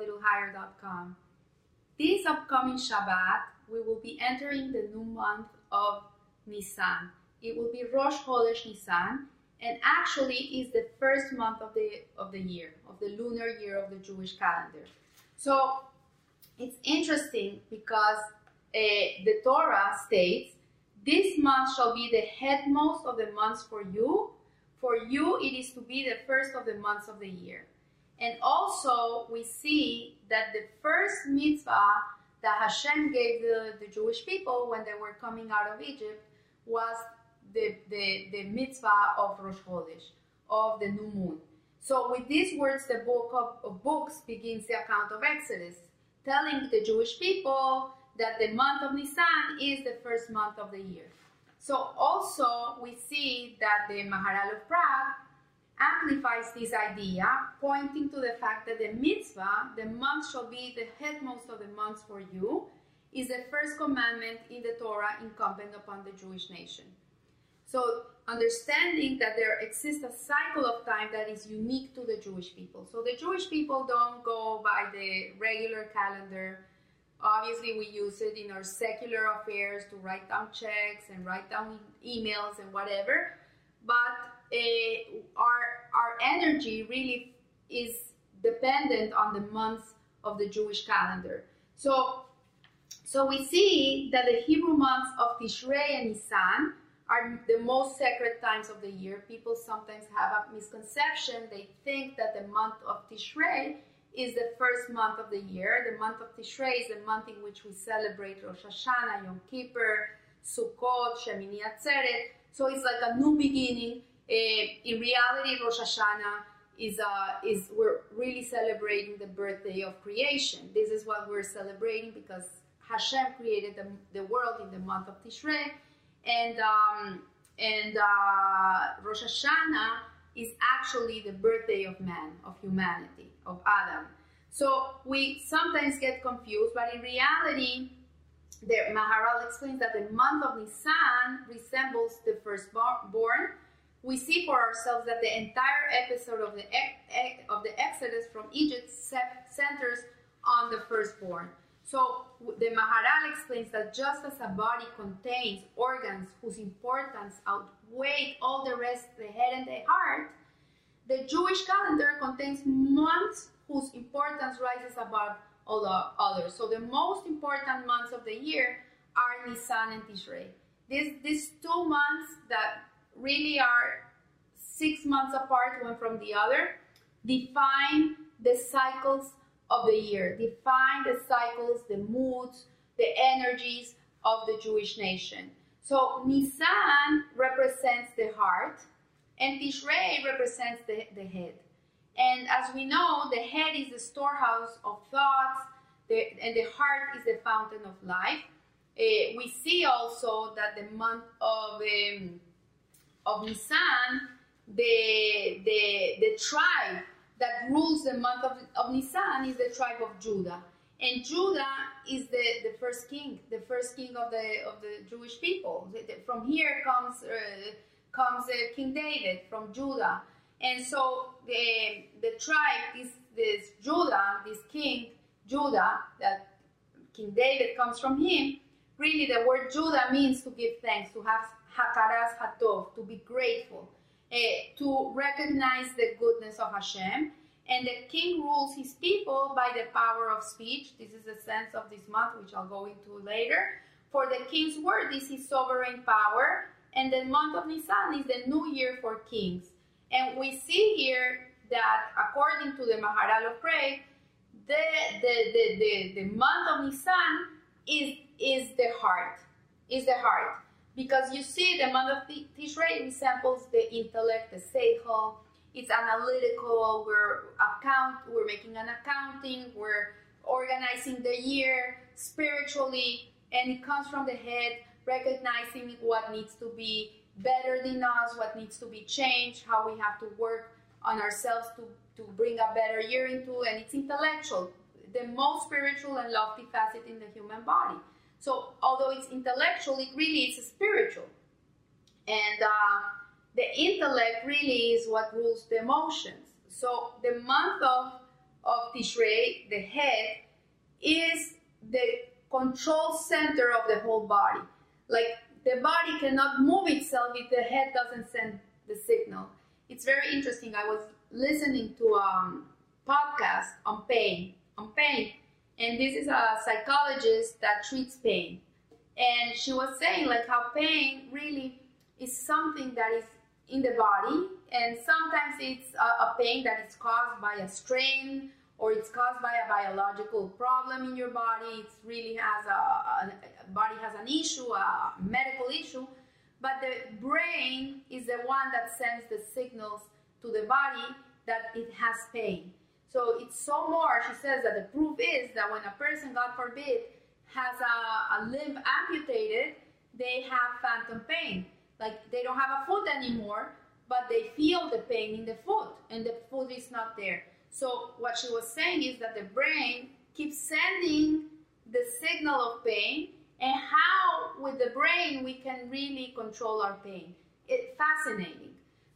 littleHigher.com. This upcoming Shabbat, we will be entering the new month of Nisan. It will be Rosh Chodesh Nisan, and actually is the first month of the of the year, of the lunar year of the Jewish calendar. So it's interesting because uh, the Torah states, "This month shall be the headmost of the months for you. For you, it is to be the first of the months of the year." And also, we see that the first mitzvah that Hashem gave the, the Jewish people when they were coming out of Egypt was the, the, the mitzvah of Rosh Chodesh, of the new moon. So, with these words, the book of, of books begins the account of Exodus, telling the Jewish people that the month of Nisan is the first month of the year. So, also, we see that the Maharal of Prague amplifies this idea, pointing to the fact that the mitzvah, the month shall be the headmost of the months for you, is the first commandment in the Torah incumbent upon the Jewish nation. So, understanding that there exists a cycle of time that is unique to the Jewish people. So, the Jewish people don't go by the regular calendar. Obviously, we use it in our secular affairs to write down checks and write down emails and whatever. But uh, our our energy really is dependent on the months of the Jewish calendar. So, so we see that the Hebrew months of Tishrei and Nisan are the most sacred times of the year. People sometimes have a misconception. They think that the month of Tishrei is the first month of the year. The month of Tishrei is the month in which we celebrate Rosh Hashanah, Yom Kippur, Sukkot, Shemini Atzeret. So it's like a new beginning. Uh, in reality, Rosh Hashanah is uh, is we're really celebrating the birthday of creation. This is what we're celebrating because Hashem created the, the world in the month of Tishrei, and um, and uh, Rosh Hashanah is actually the birthday of man, of humanity, of Adam. So we sometimes get confused, but in reality, the Maharal explains that the month of Nisan resembles the firstborn. We see for ourselves that the entire episode of the of the Exodus from Egypt centers on the firstborn. So the Maharal explains that just as a body contains organs whose importance outweigh all the rest, the head and the heart, the Jewish calendar contains months whose importance rises above all the others. So the most important months of the year are Nisan and Tishrei. These, these two months that really are six months apart one from the other define the cycles of the year, define the cycles, the moods, the energies of the Jewish nation. So Nisan represents the heart, and Tishrei represents the, the head. And as we know, the head is the storehouse of thoughts, the, and the heart is the fountain of life. Uh, we see also that the month of um, of Nisan, the the the tribe that rules the month of, of Nisan is the tribe of Judah. And Judah is the, the first king, the first king of the of the Jewish people. From here comes uh, comes uh, King David from Judah, and so the the tribe is this Judah, this king Judah that King David comes from him. Really, the word Judah means to give thanks, to have hakaras hatov, to be grateful uh, to recognize the goodness of Hashem. And the king rules his people by the power of speech. This is the sense of this month, which I'll go into later. For the king's word is his sovereign power, and the month of Nisan is the new year for kings. And we see here that according to the Maharal of Prague, the, the, the, the, month of Nisan is, is the heart, is the heart because you see the month of Tishrei resembles the intellect, the seichel. It's analytical. We're account. We're making an accounting. We're organizing the year spiritually, and it comes from the head, recognizing what needs to be better than us, what needs to be changed, how we have to work on ourselves to, to bring a better year into, and it's intellectual, the most spiritual and lofty facet in the human body. So although it's intellectual, it really is spiritual. And uh, the intellect really is what rules the emotions. So the month of, of Tishrei, the head, is the control center of the whole body. Like the body cannot move itself if the head doesn't send the signal. It's very interesting. I was listening to a um, podcast on pain, on pain, and this is a psychologist that treats pain. And she was saying like how pain really is something that is in the body, and sometimes it's a, a pain that is caused by a strain or it's caused by a biological problem in your body. It really has a, a body has an issue, a medical issue, but the brain is the one that sends the signals to the body that it has pain. So it's so more. She says that the proof is that when a person, God forbid, has a, a limb amputated, they have phantom pain. Like they don't have a foot anymore, but they feel the pain in the foot, and the foot is not there. So what she was saying is that the brain keeps sending the signal of pain and how with the brain we can really control our pain. It's fascinating,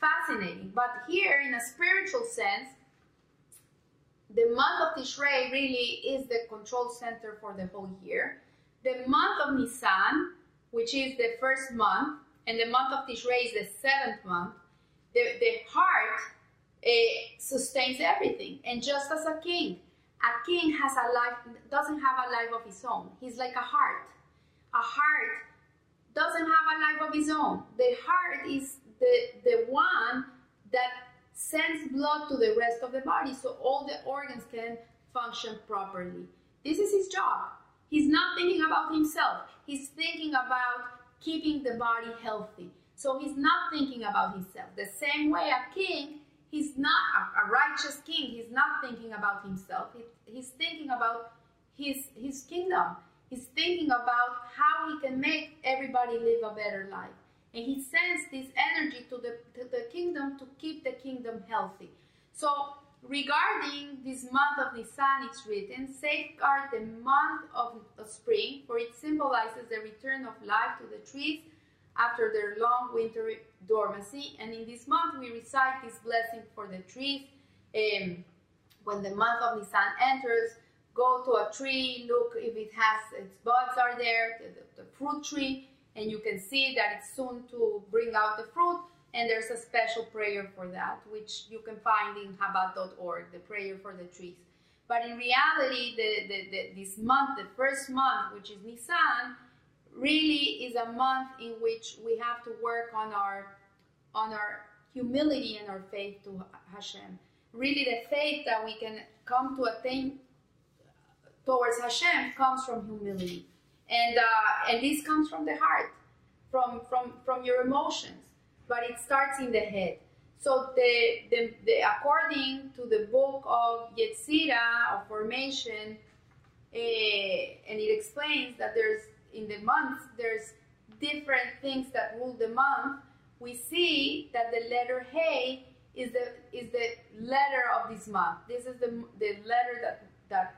fascinating. But here in a spiritual sense, the month of Tishrei really is the control center for the whole year. The month of Nisan, which is the first month, and the month of Tishrei is the seventh month, the, the heart it sustains everything. And just as a king, a king has a life doesn't have a life of his own. He's like a heart. A heart doesn't have a life of his own. The heart is the the one that sends blood to the rest of the body so all the organs can function properly. This is his job. He's not thinking about himself. He's thinking about keeping the body healthy. So he's not thinking about himself. The same way a king he's not a, righteous king. He's not thinking about himself. He, he's thinking about his his kingdom. He's thinking about how he can make everybody live a better life. And he sends this energy to the, to the kingdom to keep the kingdom healthy. So, regarding this month of Nisan, it's written, safeguard the month of, of spring, for it symbolizes the return of life to the trees after their long winter dormancy. And in this month, we recite this blessing for the trees. Um, when the month of Nisan enters, go to a tree, look if it has its buds are there, the, the, the fruit tree, and you can see that it's soon to bring out the fruit. And there's a special prayer for that, which you can find in Chabad.org, the prayer for the trees. But in reality, the, the, the, this month, the first month, which is Nisan, really is a month in which we have to work on our on our humility and our faith to Hashem. Really, the faith that we can come to attain towards Hashem comes from humility, and uh, and this comes from the heart, from from from your emotions, but it starts in the head. So the, the, the according to the book of Yetzira of formation, uh, and it explains that there's in the months, there's different things that rule the month. We see that the letter Hey is the is the letter of this month. This is the the letter that that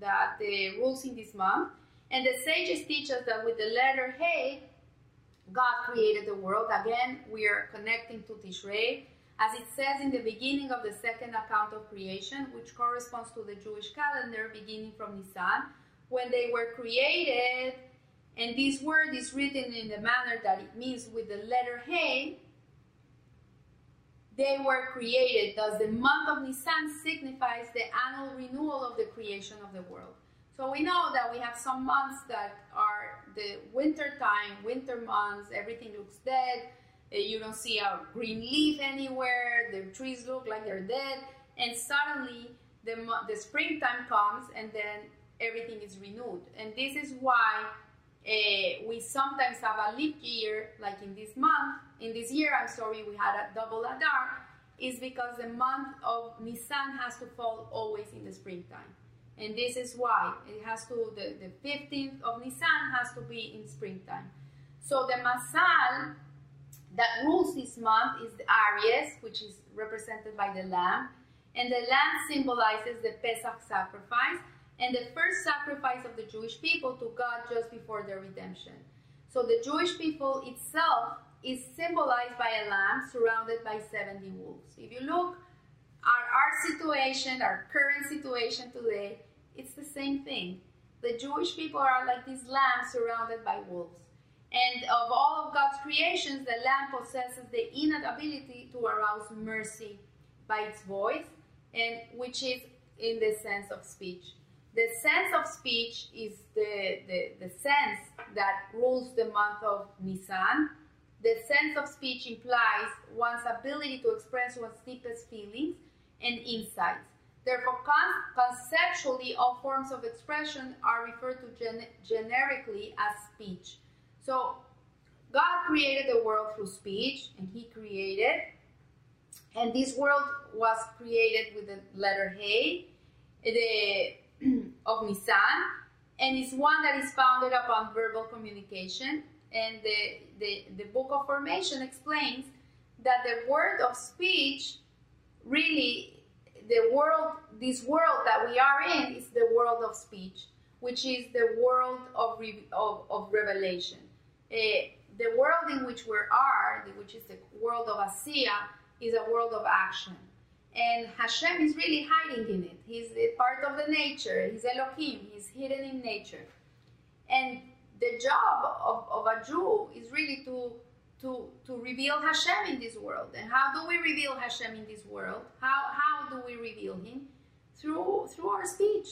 that uh, rules in this month. And the sages teach us that with the letter Hey, God created the world. Again, we are connecting to Tishrei, as it says in the beginning of the second account of creation, which corresponds to the Jewish calendar beginning from Nisan. When they were created, and this word is written in the manner that it means with the letter Hey. They were created, thus the month of Nisan signifies the annual renewal of the creation of the world. So we know that we have some months that are the winter time, winter months, everything looks dead. Eh, you don't see a green leaf anywhere, the trees look like they're dead, and suddenly the, the springtime comes and then everything is renewed. And this is why uh, we sometimes have a leap year, like in this month. In this year, I'm sorry, we had a double Adar, is because the month of Nisan has to fall always in the springtime. And this is why it has to, the, the 15th of Nisan has to be in springtime. So the Mazal that rules this month is the Aries, which is represented by the lamb. And the lamb symbolizes the Pesach sacrifice and the first sacrifice of the Jewish people to God just before their redemption. So the Jewish people itself is symbolized by a lamb surrounded by 70 wolves. If you look our, our situation, our current situation today, it's the same thing. The Jewish people are like these lambs surrounded by wolves. And of all of God's creations, the lamb possesses the innate ability to arouse mercy by its voice, and which is in the sense of speech. The sense of speech is the, the, the sense that rules the month of Nisan. The sense of speech implies one's ability to express one's deepest feelings and insights. Therefore, con- conceptually, all forms of expression are referred to gen- generically as speech. So, God created the world through speech, and He created, and this world was created with the letter Hey, eh, the of Nisan, and it's one that is founded upon verbal communication. And the, the, the book of formation explains that the word of speech this world that we are in is the world of speech which is the world of, of, of revelation uh, the world in which we are which is the world of asiya is a world of action and hashem is really hiding in it he's part of the nature he's elohim he's hidden in nature and the job of, of a jew is really to to, to reveal Hashem in this world. And how do we reveal Hashem in this world? How, how do we reveal Him? Through, through our speech.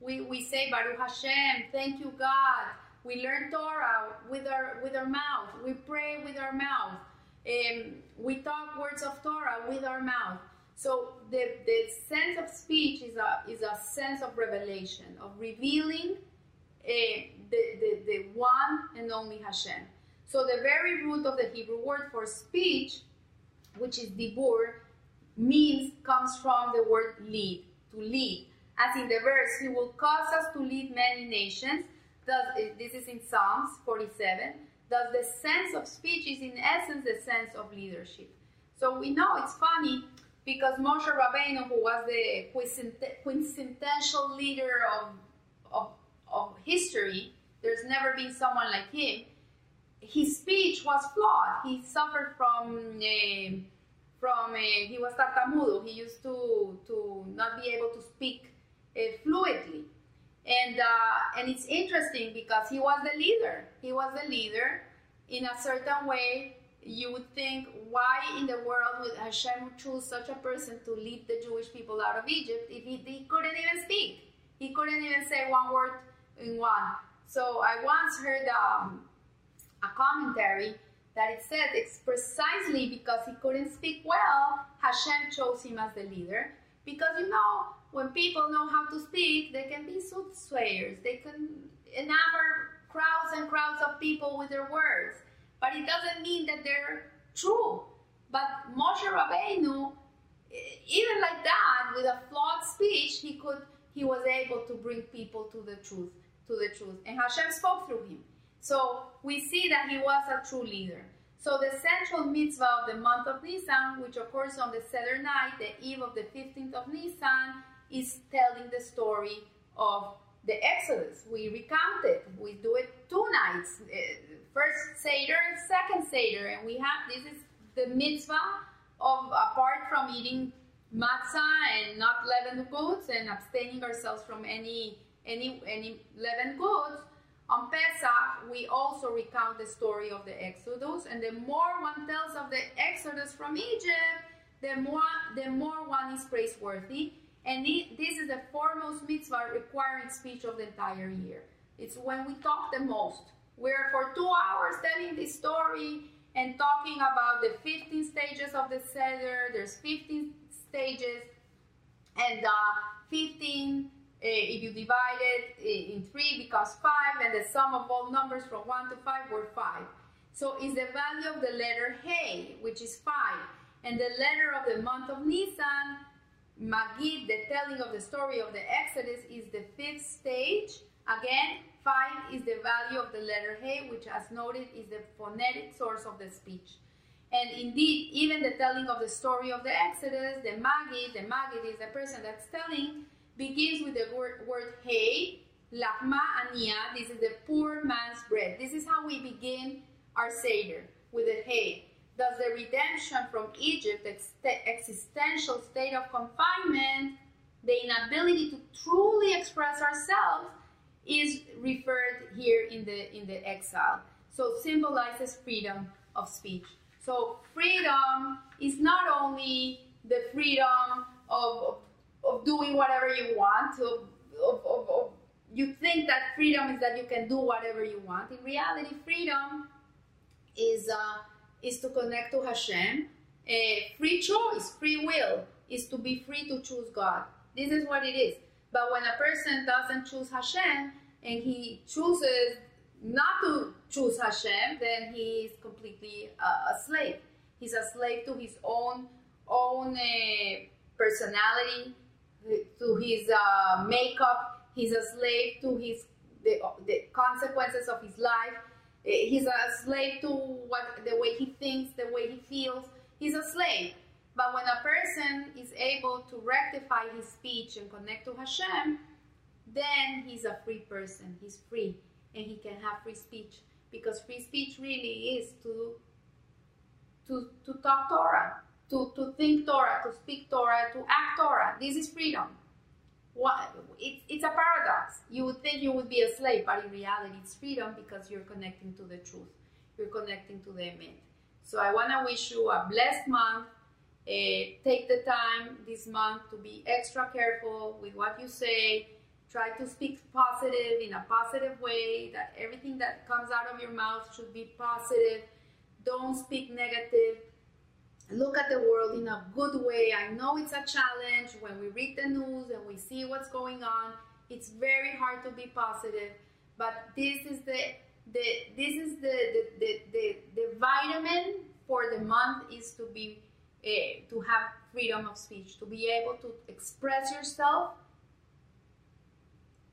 We, we say Baruch Hashem, thank you God. We learn Torah with our, with our mouth. We pray with our mouth. Um, we talk words of Torah with our mouth. So the, the sense of speech is a, is a sense of revelation, of revealing uh, the, the, the one and only Hashem. So the very root of the Hebrew word for speech, which is dibur, means comes from the word lead, to lead. As in the verse, he will cause us to lead many nations. Thus, this is in Psalms 47. Thus, the sense of speech is in essence the sense of leadership. So we know it's funny because Moshe Rabbeinu, who was the quintessential leader of, of, of history, there's never been someone like him his speech was flawed. He suffered from uh, from uh, he was tartamudo. He used to to not be able to speak uh, fluidly, and uh, and it's interesting because he was the leader. He was the leader in a certain way. You would think, why in the world would Hashem choose such a person to lead the Jewish people out of Egypt if he, he couldn't even speak? He couldn't even say one word in one. So I once heard um, a commentary that it said it's precisely because he couldn't speak well, Hashem chose him as the leader. Because you know, when people know how to speak, they can be soothsayers, they can enamor crowds and crowds of people with their words. But it doesn't mean that they're true. But Moshe Rabbeinu, even like that, with a flawed speech, he could he was able to bring people to the truth, to the truth. And Hashem spoke through him. So we see that he was a true leader. So the central mitzvah of the month of Nisan, which occurs on the Seder night, the eve of the 15th of Nisan, is telling the story of the Exodus. We recount it. We do it two nights. Uh, first Seder, second Seder. And we have, this is the mitzvah of, apart from eating matzah and not leavened goods and abstaining ourselves from any, any, any leavened goods, on Pesach, we also recount the story of the Exodus, and the more one tells of the Exodus from Egypt, the more, the more one is praiseworthy. And this is the foremost mitzvah requiring speech of the entire year. It's when we talk the most. We're for two hours telling this story and talking about the 15 stages of the Seder. There's 15 stages, and uh, 15 uh, if you divide it uh, in three because five, and the sum of all numbers from one to five were five. So is the value of the letter Hey, which is five, and the letter of the month of Nisan, Magid, the telling of the story of the Exodus, is the fifth stage. Again, five is the value of the letter Hey, which, as noted, is the phonetic source of the speech. And indeed, even the telling of the story of the Exodus, the Magid, the Magid is the person that's telling begins with the word, word hey, lachma ania. This is the poor man's bread. This is how we begin our Seder with the hey. Thus, the redemption from Egypt, the existential state of confinement, the inability to truly express ourselves, is referred here in the in the exile. So symbolizes freedom of speech. So freedom is not only the freedom of, of doing whatever you want, of, of, of, of you think that freedom is that you can do whatever you want. In reality, freedom is uh, is to connect to Hashem. A free choice, free will, is to be free to choose God. This is what it is. But when a person doesn't choose Hashem and he chooses not to choose Hashem, then he is completely uh, a slave. He's a slave to his own own uh, personality, to his uh, makeup. He's a slave to his the, the consequences of his life. Uh, he's a slave to what the way he thinks, the way he feels. He's a slave. But when a person is able to rectify his speech and connect to Hashem, then he's a free person. He's free and he can have free speech because free speech really is to to to talk Torah, to to think Torah, to speak Torah, to act Torah. This is freedom. What, it, it's a paradox. You would think you would be a slave, but in reality, it's freedom because you're connecting to the truth. You're connecting to the emet. So I want to wish you a blessed month. Uh, take the time this month to be extra careful with what you say Try to speak positive in a positive way, that everything that comes out of your mouth should be positive. Don't speak negative. Look at the world in a good way. I know it's a challenge when we read the news and we see what's going on. It's very hard to be positive, but this is the the this is the the, the, the, the vitamin for the month is to be uh, to have freedom of speech, to be able to express yourself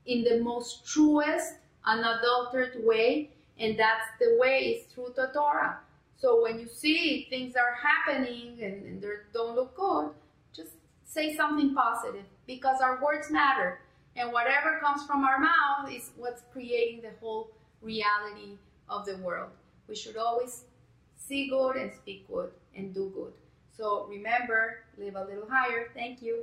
in the most truest, unadulterated way, and that's the way is through the Torah. So when you see things are happening and, and they don't look good, just say something positive because our words matter. And whatever comes from our mouth is what's creating the whole reality of the world. We should always see good and speak good and do good. So remember, live a little higher. Thank you.